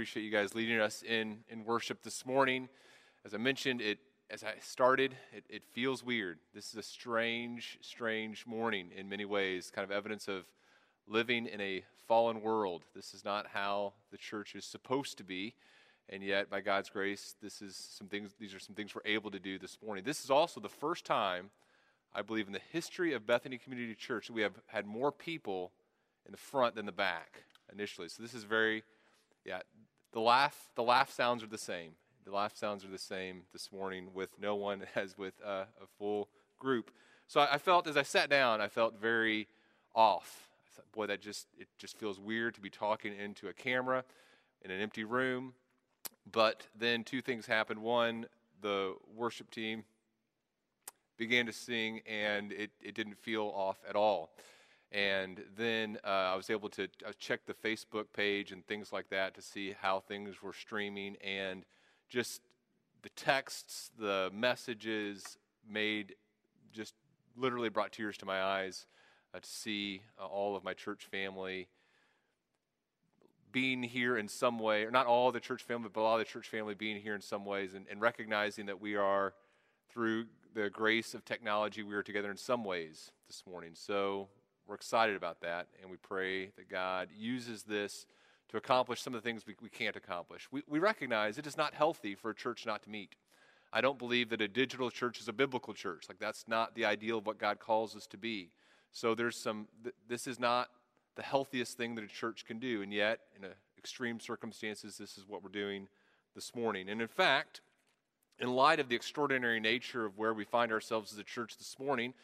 appreciate you guys leading us in, in worship this morning. As I mentioned, it as I started, it, it feels weird. This is a strange, strange morning in many ways, kind of evidence of living in a fallen world. This is not how the church is supposed to be. And yet, by God's grace, this is some things, these are some things we're able to do this morning. This is also the first time, I believe, in the history of Bethany Community Church that we have had more people in the front than the back initially. So this is very, yeah, the laugh, the laugh sounds are the same. The laugh sounds are the same this morning with no one as with uh, a full group. So I, I felt as I sat down, I felt very off. I thought, boy, that just it just feels weird to be talking into a camera in an empty room. But then two things happened. One, the worship team began to sing, and it, it didn't feel off at all. And then uh, I was able to uh, check the Facebook page and things like that to see how things were streaming. And just the texts, the messages made just literally brought tears to my eyes uh, to see uh, all of my church family being here in some way, or not all the church family, but a lot of the church family being here in some ways, and, and recognizing that we are, through the grace of technology, we are together in some ways this morning. So we're excited about that, and we pray that God uses this to accomplish some of the things we, we can't accomplish. We, we recognize it is not healthy for a church not to meet. I don't believe that a digital church is a biblical church. Like, that's not the ideal of what God calls us to be. So, there's some, th- this is not the healthiest thing that a church can do. And yet, in extreme circumstances, this is what we're doing this morning. And in fact, in light of the extraordinary nature of where we find ourselves as a church this morning,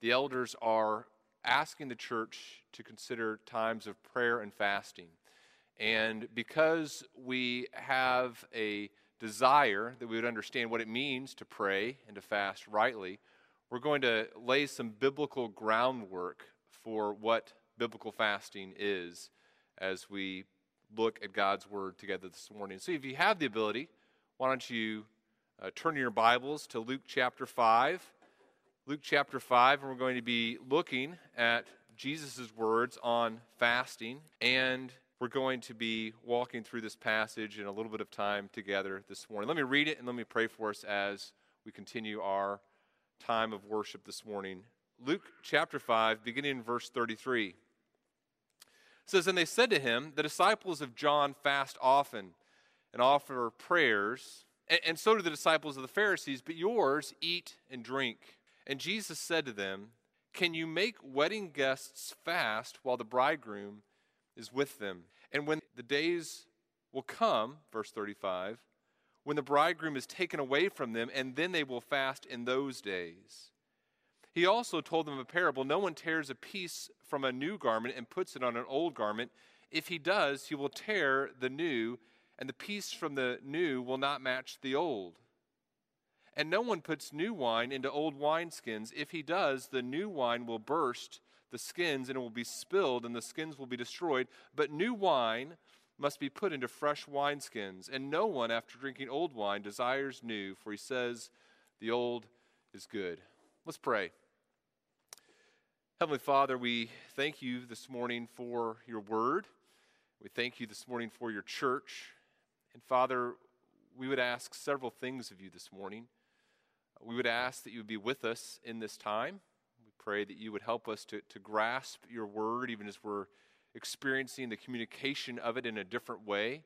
the elders are asking the church to consider times of prayer and fasting. And because we have a desire that we would understand what it means to pray and to fast rightly, we're going to lay some biblical groundwork for what biblical fasting is as we look at God's Word together this morning. So if you have the ability, why don't you uh, turn your Bibles to Luke chapter 5. Luke chapter 5, and we're going to be looking at Jesus' words on fasting and we're going to be walking through this passage in a little bit of time together this morning. Let me read it and let me pray for us as we continue our time of worship this morning. Luke chapter 5, beginning in verse 33. says, And they said to him, The disciples of John fast often and offer prayers, and, and so do the disciples of the Pharisees, but yours eat and drink. And Jesus said to them, Can you make wedding guests fast while the bridegroom is with them. And when the days will come, verse 35, when the bridegroom is taken away from them, and then they will fast in those days. He also told them a parable No one tears a piece from a new garment and puts it on an old garment. If he does, he will tear the new, and the piece from the new will not match the old. And no one puts new wine into old wineskins. If he does, the new wine will burst the skins, and it will be spilled, and the skins will be destroyed. But new wine must be put into fresh wineskins. And no one, after drinking old wine, desires new, for he says, The old is good. Let's pray. Heavenly Father, we thank you this morning for your word. We thank you this morning for your church. And Father, we would ask several things of you this morning. We would ask that you would be with us in this time We pray that you would help us to, to grasp your word even as we're experiencing the communication of it in a different way.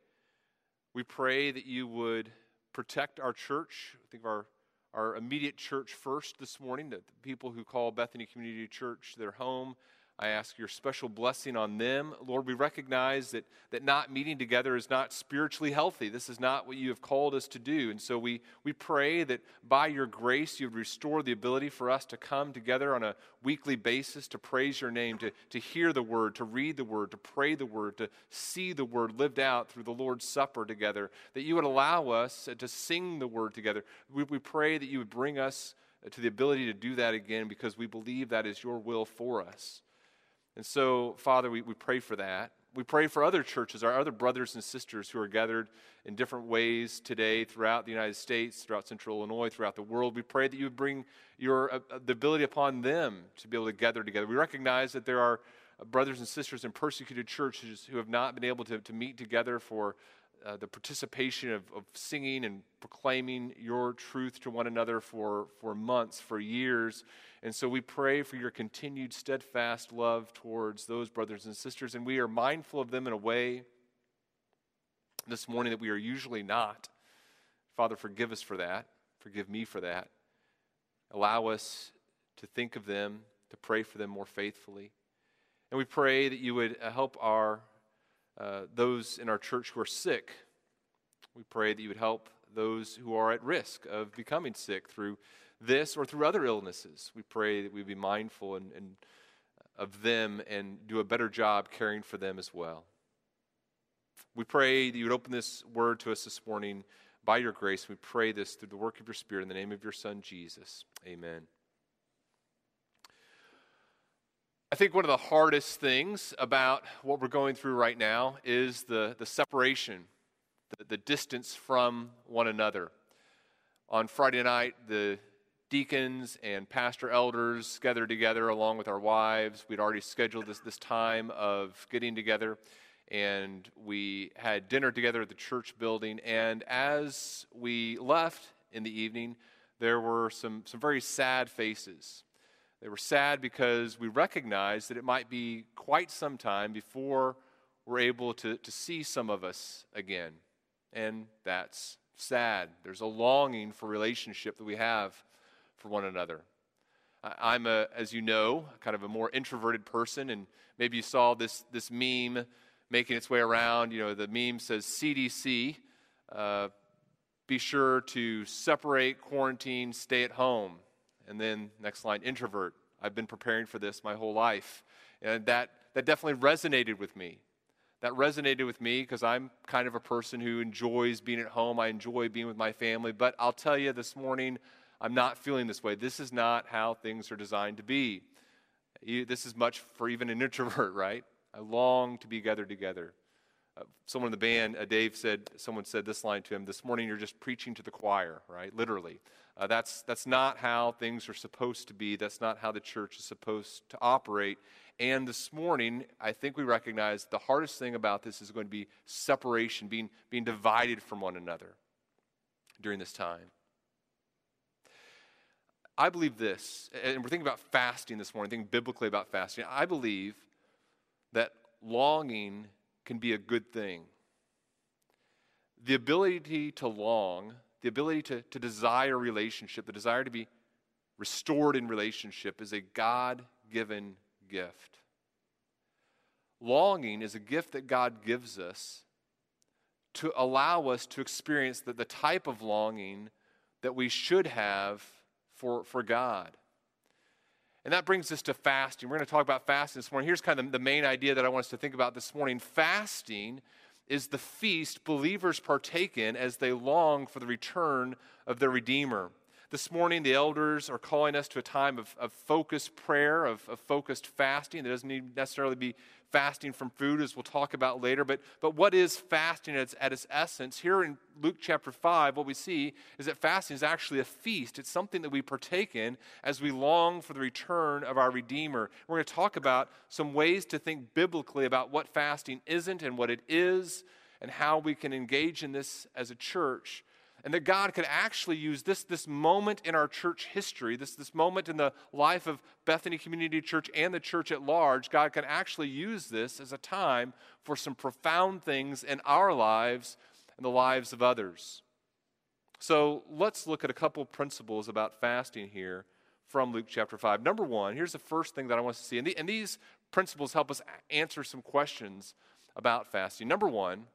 We pray that you would protect our church. Think of our, our immediate church first this morning, that the people who call Bethany Community Church their home I ask your special blessing on them. Lord, we recognize that, that not meeting together is not spiritually healthy. This is not what you have called us to do. And so we, we pray that by your grace, you would restore the ability for us to come together on a weekly basis to praise your name, to, to hear the word, to read the word, to pray the word, to see the word lived out through the Lord's Supper together, that you would allow us uh, to sing the word together. We, we pray that you would bring us uh, to the ability to do that again because we believe that is your will for us. And so, Father, we, we pray for that. We pray for other churches, our other brothers and sisters who are gathered in different ways today throughout the United States, throughout Central Illinois, throughout the world. We pray that you would bring your uh, uh the ability upon them to be able to gather together. We recognize that there are brothers and sisters in persecuted churches who have not been able to, to meet together for uh, the participation of, of singing and proclaiming your truth to one another for, for months, for years. And so we pray for your continued steadfast love towards those brothers and sisters, and we are mindful of them in a way this morning that we are usually not. Father, forgive us for that. Forgive me for that. Allow us to think of them, to pray for them more faithfully. And we pray that you would uh, help our uh, those in our church who are sick. We pray that you would help those who are at risk of becoming sick through this or through other illnesses. We pray that we be mindful and, and of them and do a better job caring for them as well. We pray that you would open this word to us this morning by your grace. We pray this through the work of your Spirit in the name of your Son, Jesus. Amen. I think one of the hardest things about what we're going through right now is the, the separation, the, the distance from one another. On Friday night, the deacons and pastor elders gathered together along with our wives. We'd already scheduled this, this time of getting together, and we had dinner together at the church building. And as we left in the evening, there were some, some very sad faces they were sad because we recognized that it might be quite some time before we're able to, to see some of us again. And that's sad. There's a longing for relationship that we have for one another. I'm a, as you know, kind of a more introverted person, and maybe you saw this this meme making its way around. You know, the meme says CDC. Uh, be sure to separate, quarantine, stay at home. And then next line, introvert. I've been preparing for this my whole life. And that, that definitely resonated with me. That resonated with me because I'm kind of a person who enjoys being at home. I enjoy being with my family. But I'll tell you this morning, I'm not feeling this way. This is not how things are designed to be. This is much for even an introvert, right? I long to be gathered together. Uh, someone in the band, uh, Dave said, someone said this line to him this morning, you're just preaching to the choir, right? Literally. Uh, that's, that's not how things are supposed to be. That's not how the church is supposed to operate. And this morning, I think we recognize the hardest thing about this is going to be separation, being, being divided from one another during this time. I believe this, and we're thinking about fasting this morning, thinking biblically about fasting. I believe that longing can be a good thing. The ability to long the ability to, to desire relationship, the desire to be restored in relationship, is a God given gift. Longing is a gift that God gives us to allow us to experience the, the type of longing that we should have for, for God. And that brings us to fasting. We're going to talk about fasting this morning. Here's kind of the, the main idea that I want us to think about this morning. Fasting is the feast believers partake in as they long for the return of their Redeemer. This morning, the elders are calling us to a time of, of focused prayer, of, of focused fasting. There doesn't need necessarily be fasting from food, as we'll talk about later. But, but what is fasting at its, at its essence? Here in Luke chapter 5, what we see is that fasting is actually a feast. It's something that we partake in as we long for the return of our Redeemer. We're going to talk about some ways to think biblically about what fasting isn't and what it is, and how we can engage in this as a church and that God could actually use this, this moment in our church history, this, this moment in the life of Bethany Community Church and the church at large, God can actually use this as a time for some profound things in our lives and the lives of others. So let's look at a couple principles about fasting here from Luke chapter 5. Number one, here's the first thing that I want to see, and, the, and these principles help us answer some questions about fasting. Number one,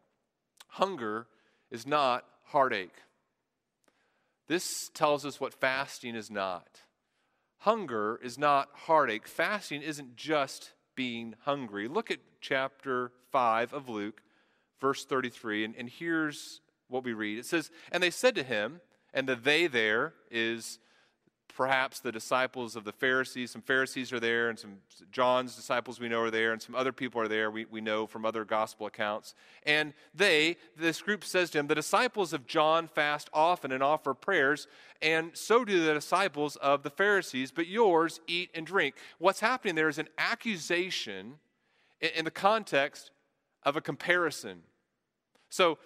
hunger is not heartache. This tells us what fasting is not. Hunger is not heartache. Fasting isn't just being hungry. Look at chapter 5 of Luke, verse 33, and, and here's what we read. It says, And they said to him, and the they there is perhaps the disciples of the Pharisees. Some Pharisees are there, and some John's disciples we know are there, and some other people are there we, we know from other gospel accounts. And they, this group says to him, The disciples of John fast often and offer prayers, and so do the disciples of the Pharisees, but yours eat and drink. What's happening there is an accusation in, in the context of a comparison. So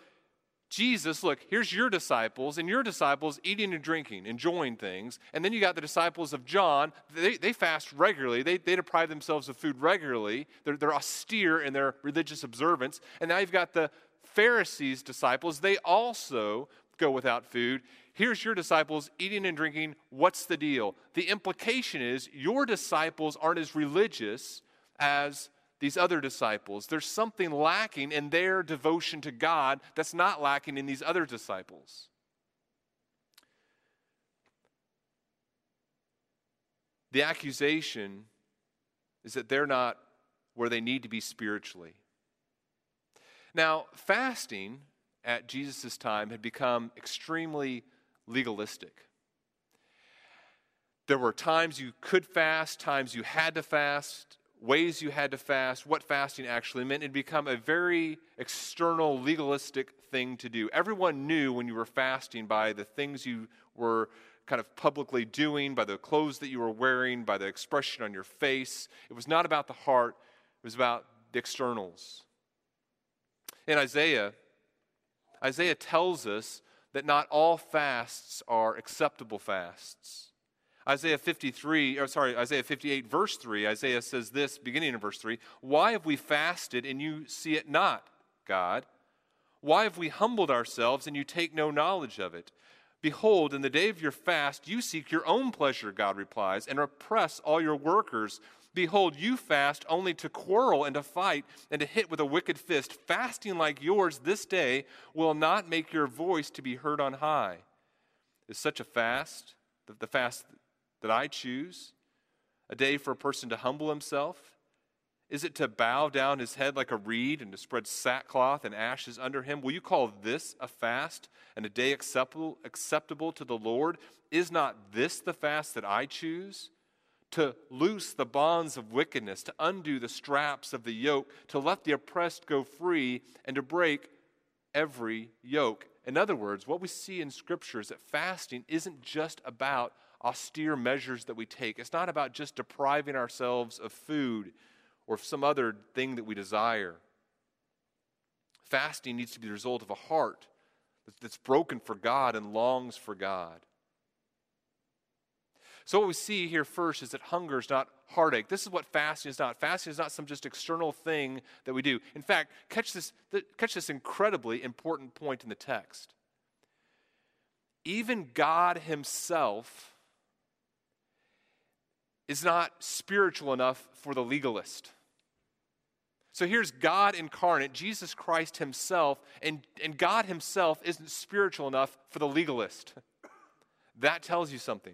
Jesus, look, here's your disciples, and your disciples eating and drinking, enjoying things. And then you got the disciples of John. They, they fast regularly, they, they deprive themselves of food regularly. They're, they're austere in their religious observance. And now you've got the Pharisees' disciples. They also go without food. Here's your disciples eating and drinking. What's the deal? The implication is your disciples aren't as religious as these other disciples. There's something lacking in their devotion to God that's not lacking in these other disciples. The accusation is that they're not where they need to be spiritually. Now, fasting at Jesus' time had become extremely legalistic. There were times you could fast, times you had to fast, ways you had to fast, what fasting actually meant. It become a very external, legalistic thing to do. Everyone knew when you were fasting by the things you were kind of publicly doing, by the clothes that you were wearing, by the expression on your face. It was not about the heart, it was about the externals. In Isaiah, Isaiah tells us that not all fasts are acceptable fasts. Isaiah 53, or sorry, Isaiah 58, verse 3, Isaiah says this, beginning in verse 3 Why have we fasted and you see it not, God? Why have we humbled ourselves and you take no knowledge of it? Behold, in the day of your fast, you seek your own pleasure, God replies, and oppress all your workers. Behold, you fast only to quarrel and to fight and to hit with a wicked fist. Fasting like yours this day will not make your voice to be heard on high. Is such a fast, the fast that I choose? A day for a person to humble himself? Is it to bow down his head like a reed and to spread sackcloth and ashes under him? Will you call this a fast and a day acceptable, acceptable to the Lord? Is not this the fast that I choose? To loose the bonds of wickedness, to undo the straps of the yoke, to let the oppressed go free, and to break every yoke. In other words, what we see in Scripture is that fasting isn't just about austere measures that we take. It's not about just depriving ourselves of food or some other thing that we desire. Fasting needs to be the result of a heart that's broken for God and longs for God. So, what we see here first is that hunger is not heartache. This is what fasting is not. Fasting is not some just external thing that we do. In fact, catch this, catch this incredibly important point in the text. Even God Himself is not spiritual enough for the legalist. So here's God incarnate, Jesus Christ Himself, and, and God Himself isn't spiritual enough for the legalist. That tells you something.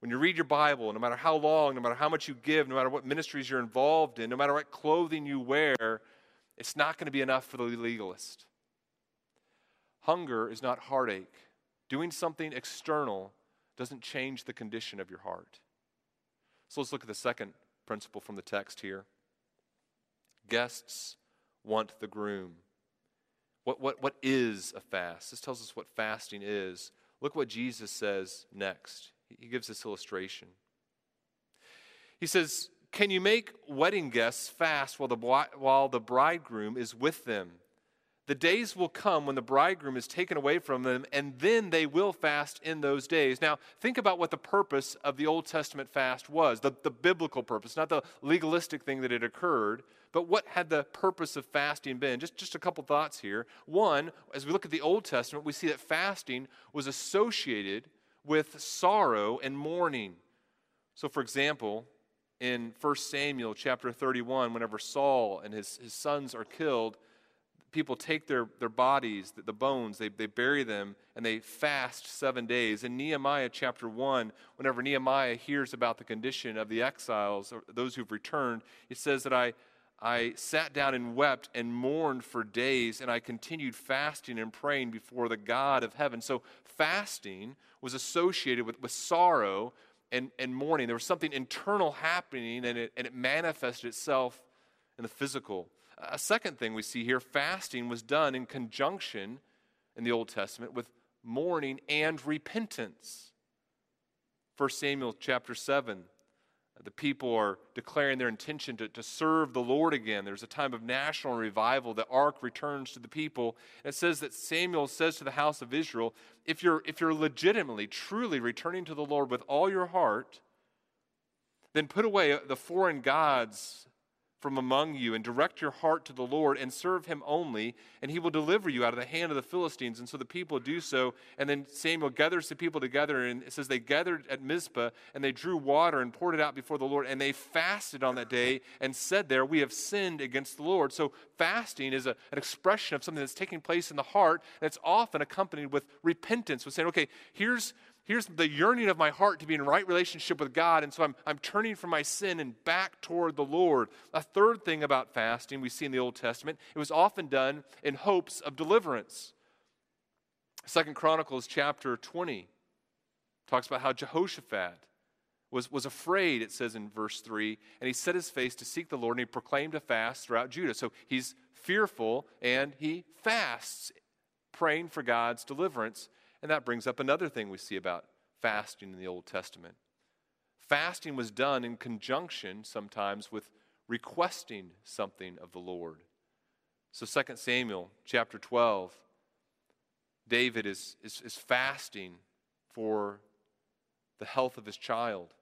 When you read your Bible, no matter how long, no matter how much you give, no matter what ministries you're involved in, no matter what clothing you wear, it's not going to be enough for the legalist. Hunger is not heartache. Doing something external doesn't change the condition of your heart. So let's look at the second principle from the text here. Guests want the groom. What, what, what is a fast? This tells us what fasting is. Look what Jesus says next. He gives this illustration. He says, Can you make wedding guests fast while the, while the bridegroom is with them? The days will come when the bridegroom is taken away from them, and then they will fast in those days. Now, think about what the purpose of the Old Testament fast was the, the biblical purpose, not the legalistic thing that had occurred, but what had the purpose of fasting been? Just, just a couple thoughts here. One, as we look at the Old Testament, we see that fasting was associated with sorrow and mourning. So, for example, in 1 Samuel chapter 31, whenever Saul and his, his sons are killed, people take their, their bodies, the, bones, they, they bury them, and they fast seven days. In Nehemiah chapter 1, whenever Nehemiah hears about the condition of the exiles, or those who've returned, it says that I, I sat down and wept and mourned for days, and I continued fasting and praying before the God of heaven. So, fasting was associated with, with sorrow and, and mourning. There was something internal happening, and it, and it manifested itself in the physical. A second thing we see here fasting was done in conjunction in the Old Testament with mourning and repentance. 1 Samuel chapter 7, The people are declaring their intention to, to serve the Lord again. There's a time of national revival. The ark returns to the people. And it says that Samuel says to the house of Israel if you're, if you're legitimately, truly returning to the Lord with all your heart, then put away the foreign gods from among you and direct your heart to the Lord and serve him only, and he will deliver you out of the hand of the Philistines. And so the people do so. And then Samuel gathers the people together, and it says they gathered at Mizpah and they drew water and poured it out before the Lord. And they fasted on that day and said, There, we have sinned against the Lord. So fasting is a, an expression of something that's taking place in the heart, and it's often accompanied with repentance, with saying, Okay, here's here's the yearning of my heart to be in right relationship with God, and so I'm, I'm turning from my sin and back toward the Lord. A third thing about fasting we see in the Old Testament, it was often done in hopes of deliverance. Second Chronicles chapter 20 talks about how Jehoshaphat was, was afraid, it says in verse 3, and he set his face to seek the Lord, and he proclaimed a fast throughout Judah. So he's fearful, and he fasts, praying for God's deliverance. And that brings up another thing we see about fasting in the Old Testament. Fasting was done in conjunction sometimes with requesting something of the Lord. So 2 Samuel chapter 12, David is, is, is fasting for the health of his child.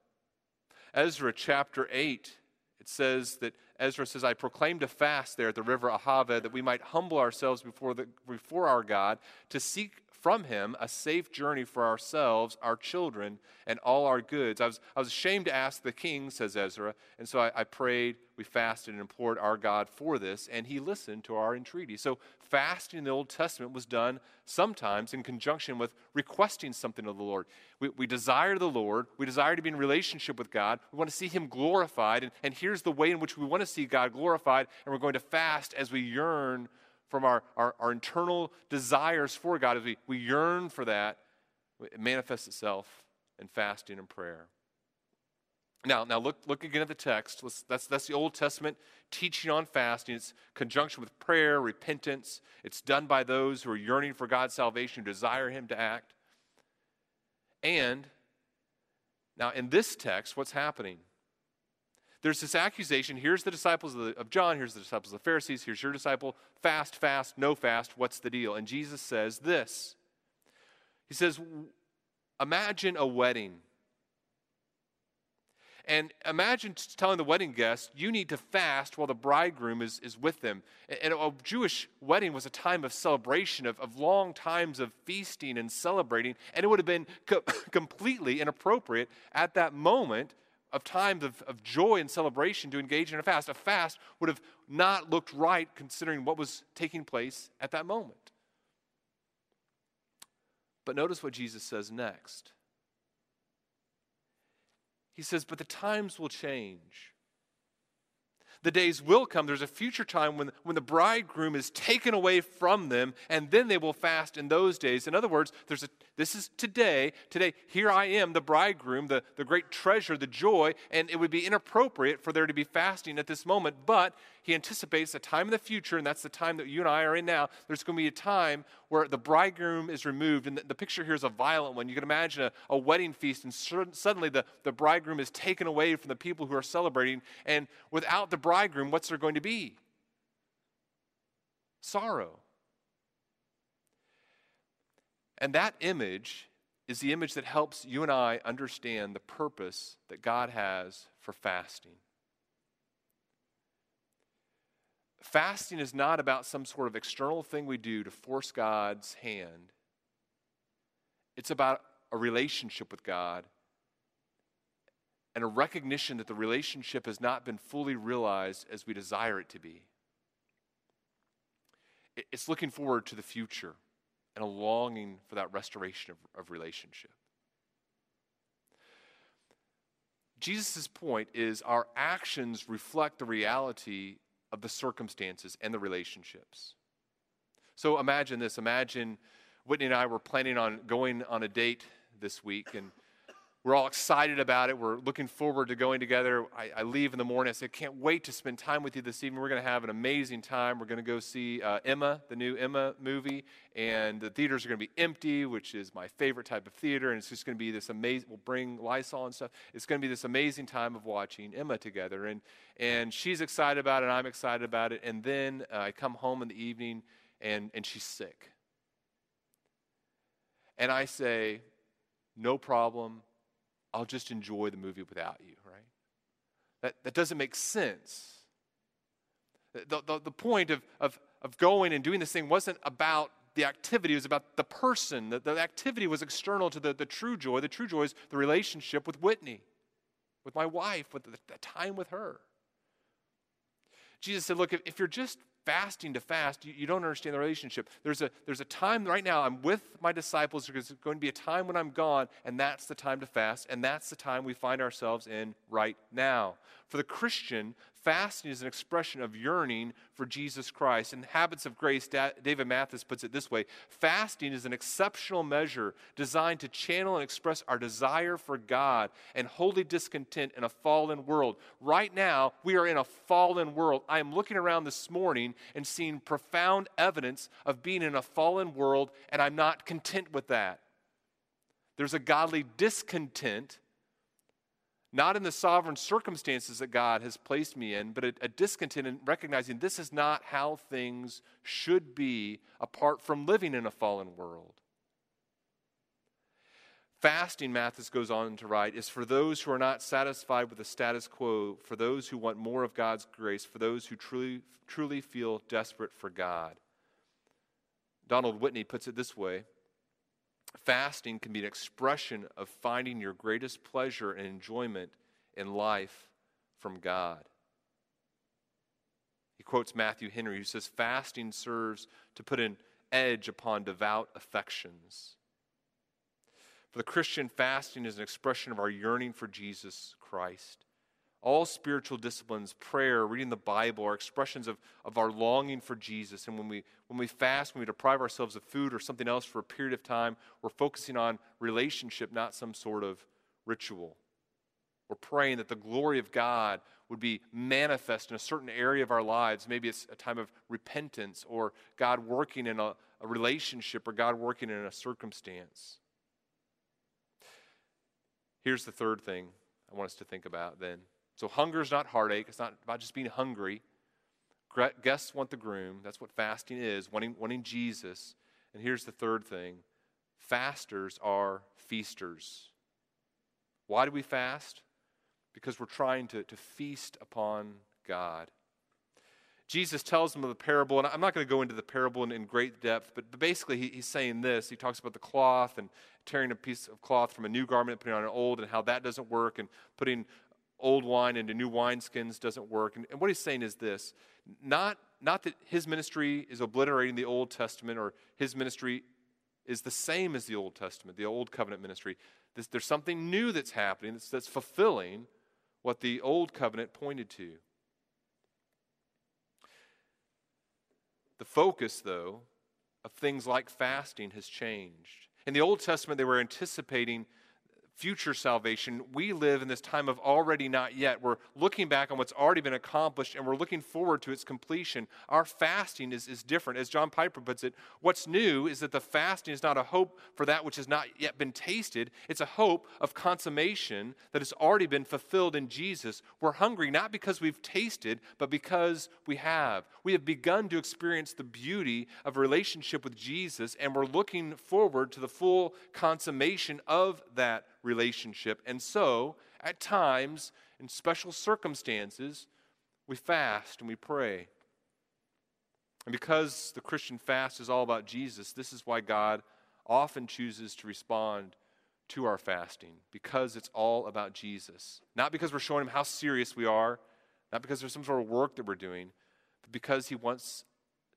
Ezra chapter 8, it says that Ezra says, I proclaimed a fast there at the river Ahava that we might humble ourselves before, the, before our God to seek from him a safe journey for ourselves, our children, and all our goods. I was, I was ashamed to ask the king, says Ezra, and so I, I prayed, we fasted, and implored our God for this, and he listened to our entreaty. So, fasting in the Old Testament was done sometimes in conjunction with requesting something of the Lord. We, we desire the Lord, we desire to be in relationship with God, we want to see him glorified, and, and here's the way in which we want to see God glorified, and we're going to fast as we yearn from our, our, our internal desires for God, as we, we yearn for that, it manifests itself in fasting and prayer. Now, now look, look again at the text. Let's, that's, that's the Old Testament teaching on fasting. It's conjunction with prayer, repentance. It's done by those who are yearning for God's salvation, who desire Him to act. And now, in this text, what's happening? There's this accusation. Here's the disciples of, the, of, John, here's the disciples of the Pharisees, here's your disciple. Fast, fast, no fast. What's the deal? And Jesus says this He says, Imagine a wedding. And imagine telling the wedding guests, you need to fast while the bridegroom is, is with them. And a Jewish wedding was a time of celebration, of, of long times of feasting and celebrating. And it would have been co- completely inappropriate at that moment of times of, of joy and celebration to engage in a fast. A fast would have not looked right considering what was taking place at that moment. But notice what Jesus says next. He says, But the times will change. The days will come. There's a future time when, when the bridegroom is taken away from them, and then they will fast in those days. In other words, there's a, this is today. Today, here I am, the bridegroom, the, the great treasure, the joy, and it would be inappropriate for there to be fasting at this moment. But he anticipates a time in the future, and that's the time that you and I are in now. There's going to be a time where the bridegroom is removed, and the, the picture here is a violent one. You can imagine a, a wedding feast, and suddenly the, the bridegroom is taken away from the people who are celebrating, and without the bridegroom, what's there going to be? Sorrow. And that image is the image that helps you and I understand the purpose that God has for fasting. Fasting is not about some sort of external thing we do to force God's hand. It's about a relationship with God and a recognition that the relationship has not been fully realized as we desire it to be. It's looking forward to the future and a longing for that restoration of, of relationship. Jesus' point is our actions reflect the reality of the circumstances and the relationships. So imagine this. Imagine Whitney and I were planning on going on a date this week, and we're all excited about it. We're looking forward to going together. I, I leave in the morning. I say, can't wait to spend time with you this evening. We're going to have an amazing time. We're going to go see uh, Emma, the new Emma movie, and the theaters are going to be empty, which is my favorite type of theater. And it's just going to be this amazing. We'll bring Lysol and stuff. It's going to be this amazing time of watching Emma together, and and she's excited about it. I'm excited about it. And then uh, I come home in the evening, and and she's sick. And I say, no problem I'll just enjoy the movie without you, right? That, that doesn't make sense. The, the, the point of, of, of going and doing this thing wasn't about the activity, it was about the person. The, the activity was external to the, the true joy. The true joy is the relationship with Whitney, with my wife, with the, the time with her. Jesus said, Look, if, if you're just fasting to fast, you, you, don't understand the relationship. There's a, there's a time right now, I'm with my disciples, there's going to be a time when I'm gone, and that's the time to fast, and that's the time we find ourselves in right now. For the Christian, fasting is an expression of yearning for Jesus Christ. In Habits of Grace, David Mathis puts it this way fasting is an exceptional measure designed to channel and express our desire for God and holy discontent in a fallen world. Right now, we are in a fallen world. I am looking around this morning and seeing profound evidence of being in a fallen world, and I'm not content with that. There's a godly discontent not in the sovereign circumstances that God has placed me in, but a, a, discontent in recognizing this is not how things should be apart from living in a fallen world. Fasting, Mathis goes on to write, is for those who are not satisfied with the status quo, for those who want more of God's grace, for those who truly, truly feel desperate for God. Donald Whitney puts it this way Fasting can be an expression of finding your greatest pleasure and enjoyment in life from God. He quotes Matthew Henry, who says, Fasting serves to put an edge upon devout affections. For the Christian, fasting is an expression of our yearning for Jesus Christ. All spiritual disciplines, prayer, reading the Bible, are expressions of, of our longing for Jesus. And when we, when we fast, when we deprive ourselves of food or something else for a period of time, we're focusing on relationship, not some sort of ritual. We're praying that the glory of God would be manifest in a certain area of our lives. Maybe it's a time of repentance or God working in a, a relationship or God working in a circumstance. Here's the third thing I want us to think about then. So hunger is not heartache. It's not about just being hungry. Guests want the groom. That's what fasting is, wanting, wanting Jesus. And here's the third thing fasters are feasters. Why do we fast? Because we're trying to, to feast upon God. Jesus tells them of the parable, and I'm not going to go into the parable in, in great depth, but, basically he, he's saying this. He talks about the cloth and tearing a piece of cloth from a new garment, and putting on an old, and how that doesn't work, and putting old wine into new wineskins doesn't work. And, and what he's saying is this not, not that his ministry is obliterating the Old Testament or his ministry is the same as the Old Testament, the Old Covenant ministry. This, there's something new that's happening that's, that's fulfilling what the Old Covenant pointed to. The focus, though, of things like fasting has changed. In the Old Testament, they were anticipating future salvation. We live in this time of already not yet. We're looking back on what's already been accomplished and we're looking forward to its completion. Our fasting is, is different. As John Piper puts it, what's new is that the fasting is not a hope for that which has not yet been tasted, it's a hope of consummation that has already been fulfilled in Jesus. We're hungry not because we've tasted, but because we have. We have begun to experience the beauty of a relationship with Jesus, and we're looking forward to the full consummation of that relationship. And so, at times, in special circumstances, we fast and we pray. And because the Christian fast is all about Jesus, this is why God often chooses to respond to our fasting, because it's all about Jesus. Not because we're showing Him how serious we are, not because there's some sort of work that we're doing, but because He wants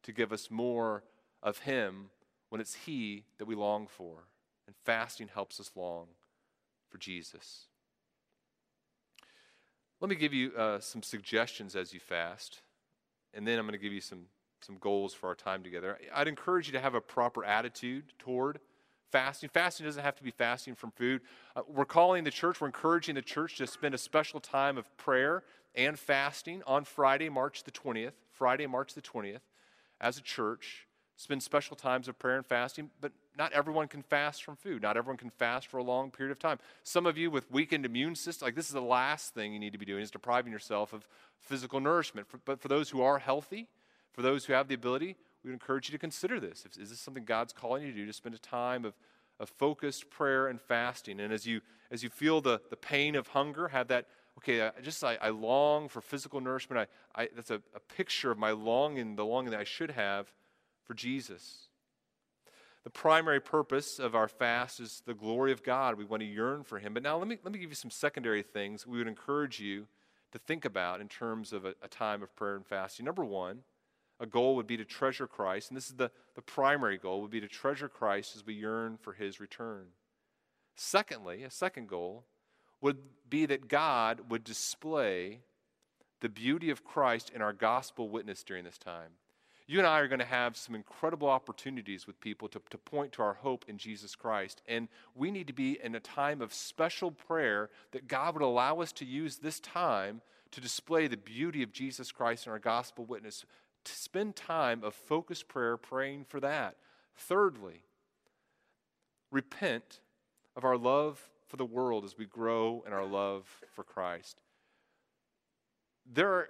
to give us more of Him when it's He that we long for. And fasting helps us long for Jesus. Let me give you uh, some suggestions as you fast, and then I'm going to give you some, some goals for our time together. I'd encourage you to have a proper attitude toward fasting. Fasting doesn't have to be fasting from food. Uh, we're calling the church, we're encouraging the church to spend a special time of prayer and fasting on Friday, March the 20th. Friday, March the 20th, as a church, spend special times of prayer and fasting, but not everyone can fast from food. Not everyone can fast for a long period of time. Some of you with weakened immune system, like this is the last thing you need to be doing, is depriving yourself of physical nourishment. But for those who are healthy, for those who have the ability, we would encourage you to consider this. Is this something God's calling you to do, to spend a time of, of focused prayer and fasting? And as you, as you feel the, the pain of hunger, have that okay, I just I, I long for physical nourishment. I, I, that's a, a picture of my longing, the longing that I should have for Jesus. The primary purpose of our fast is the glory of God. We want to yearn for Him. But now let me, let me give you some secondary things we would encourage you to think about in terms of a, a time of prayer and fasting. Number one, a goal would be to treasure Christ, and this is the, the primary goal, would be to treasure Christ as we yearn for His return. Secondly, a second goal would be that God would display the beauty of Christ in our gospel witness during this time. You and I are going to have some incredible opportunities with people to, to point to our hope in Jesus Christ. And we need to be in a time of special prayer that God would allow us to use this time to display the beauty of Jesus Christ in our gospel witness, to spend time of focused prayer praying for that. Thirdly, repent of our love for the world as we grow in our love for Christ. There are,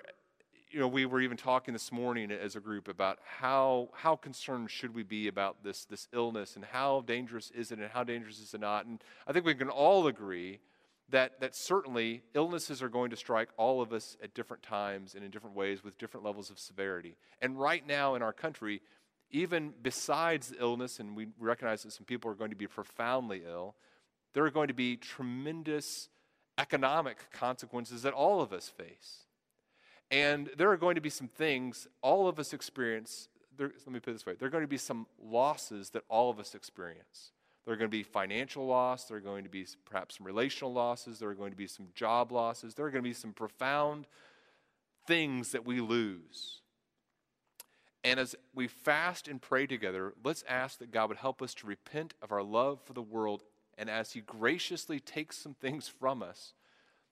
you know, we were even talking this morning as a group about how, how concerned should we be about this, this illness and how dangerous is it and how dangerous is it not. And I think we can all agree that, that certainly illnesses are going to strike all of us at different times and in different ways with different levels of severity. And right now in our country, even besides illness, and we recognize that some people are going to be profoundly ill, there are going to be tremendous economic consequences that all of us face. And there are going to be some things all of us experience. There, let me put it this way there are going to be some losses that all of us experience. There are going to be financial loss. There are going to be perhaps some relational losses. There are going to be some job losses. There are going to be some profound things that we lose. And as we fast and pray together, let's ask that God would help us to repent of our love for the world and as He graciously takes some things from us,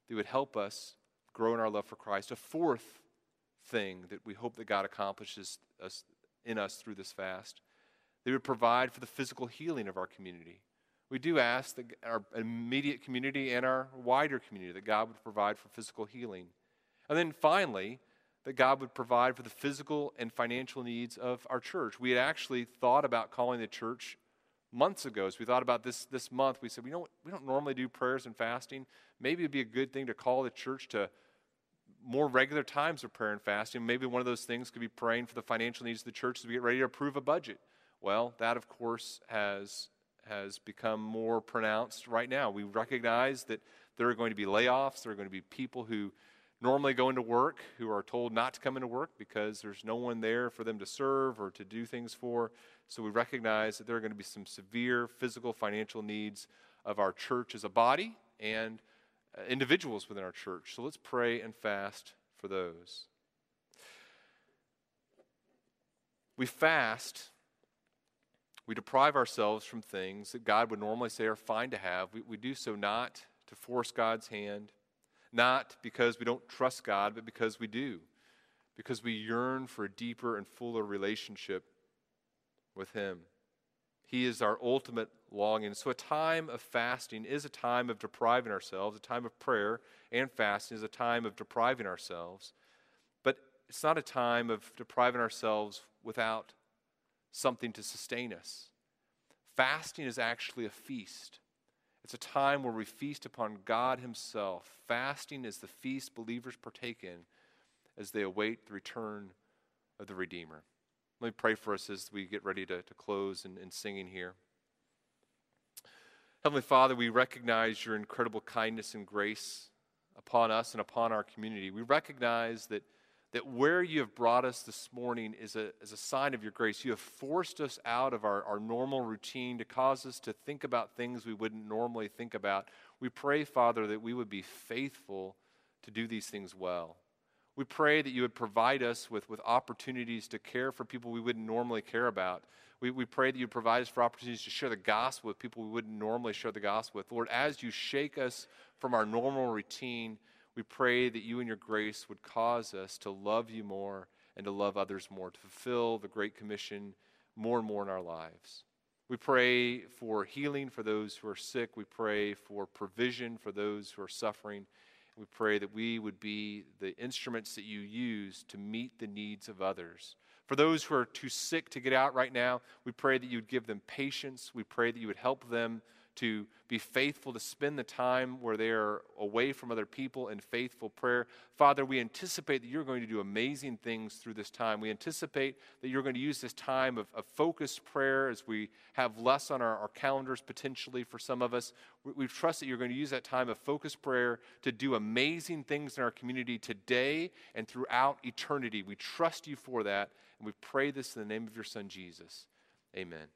that would help us grow in our love for Christ. A fourth thing that we hope that God accomplishes us, in us through this fast, they would provide for the physical healing of our community. We do ask that our immediate community and our wider community that God would provide for physical healing. And then finally, that God would provide for the physical and financial needs of our church. We had actually thought about calling the church months ago, as we thought about this this month, we said, we don't, we don't normally do prayers and fasting. Maybe it'd be a good thing to call the church to more regular times of prayer and fasting. Maybe one of those things could be praying for the financial needs of the church as we get ready to approve a budget. Well, that, of course, has, has become more pronounced right now. We recognize that there are going to be layoffs, there are going to be people who normally go into work who are told not to come into work because there's no one there for them to serve or to do things for. So we recognize that there are going to be some severe physical, financial needs of our church as a body and Uh, individuals within our church. So let's pray and fast for those. We fast, we deprive ourselves from things that God would normally say are fine to have. We, we do so not to force God's hand, not because we don't trust God, but because we do, because we yearn for a deeper and fuller relationship with Him. He is our ultimate So, a time of fasting is a time of depriving ourselves. A time of prayer and fasting is a time of depriving ourselves. But it's not a time of depriving ourselves without something to sustain us. Fasting is actually a feast. It's a time where we feast upon God Himself. Fasting is the feast believers partake in as they await the return of the Redeemer. Let me pray for us as we get ready to, to close and singing here. Heavenly Father, we recognize your incredible kindness and grace upon us and upon our community. We recognize that, that where you have brought us this morning is a, is a sign of your grace. You have forced us out of our, our normal routine to cause us to think about things we wouldn't normally think about. We pray, Father, that we would be faithful to do these things well. We pray that you would provide us with, with opportunities to care for people we wouldn't normally care about. We, we pray that you provide us for opportunities to share the gospel with people we wouldn't normally share the gospel with. Lord, as you shake us from our normal routine, we pray that you and your grace would cause us to love you more and to love others more, to fulfill the Great Commission more and more in our lives. We pray for healing for those who are sick. We pray for provision for those who are suffering. We pray that we would be the instruments that you use to meet the needs of others. For those who are too sick to get out right now, we pray that you would give them patience. We pray that you would help them to be faithful to spend the time where they are away from other people in faithful prayer. Father, we anticipate that you're going to do amazing things through this time. We anticipate that you're going to use this time of, of focused prayer as we have less on our, our calendars potentially for some of us. We, we trust that you're going to use that time of focused prayer to do amazing things in our community today and throughout eternity. We trust you for that, and we pray this in the name of your Son, Jesus. Amen.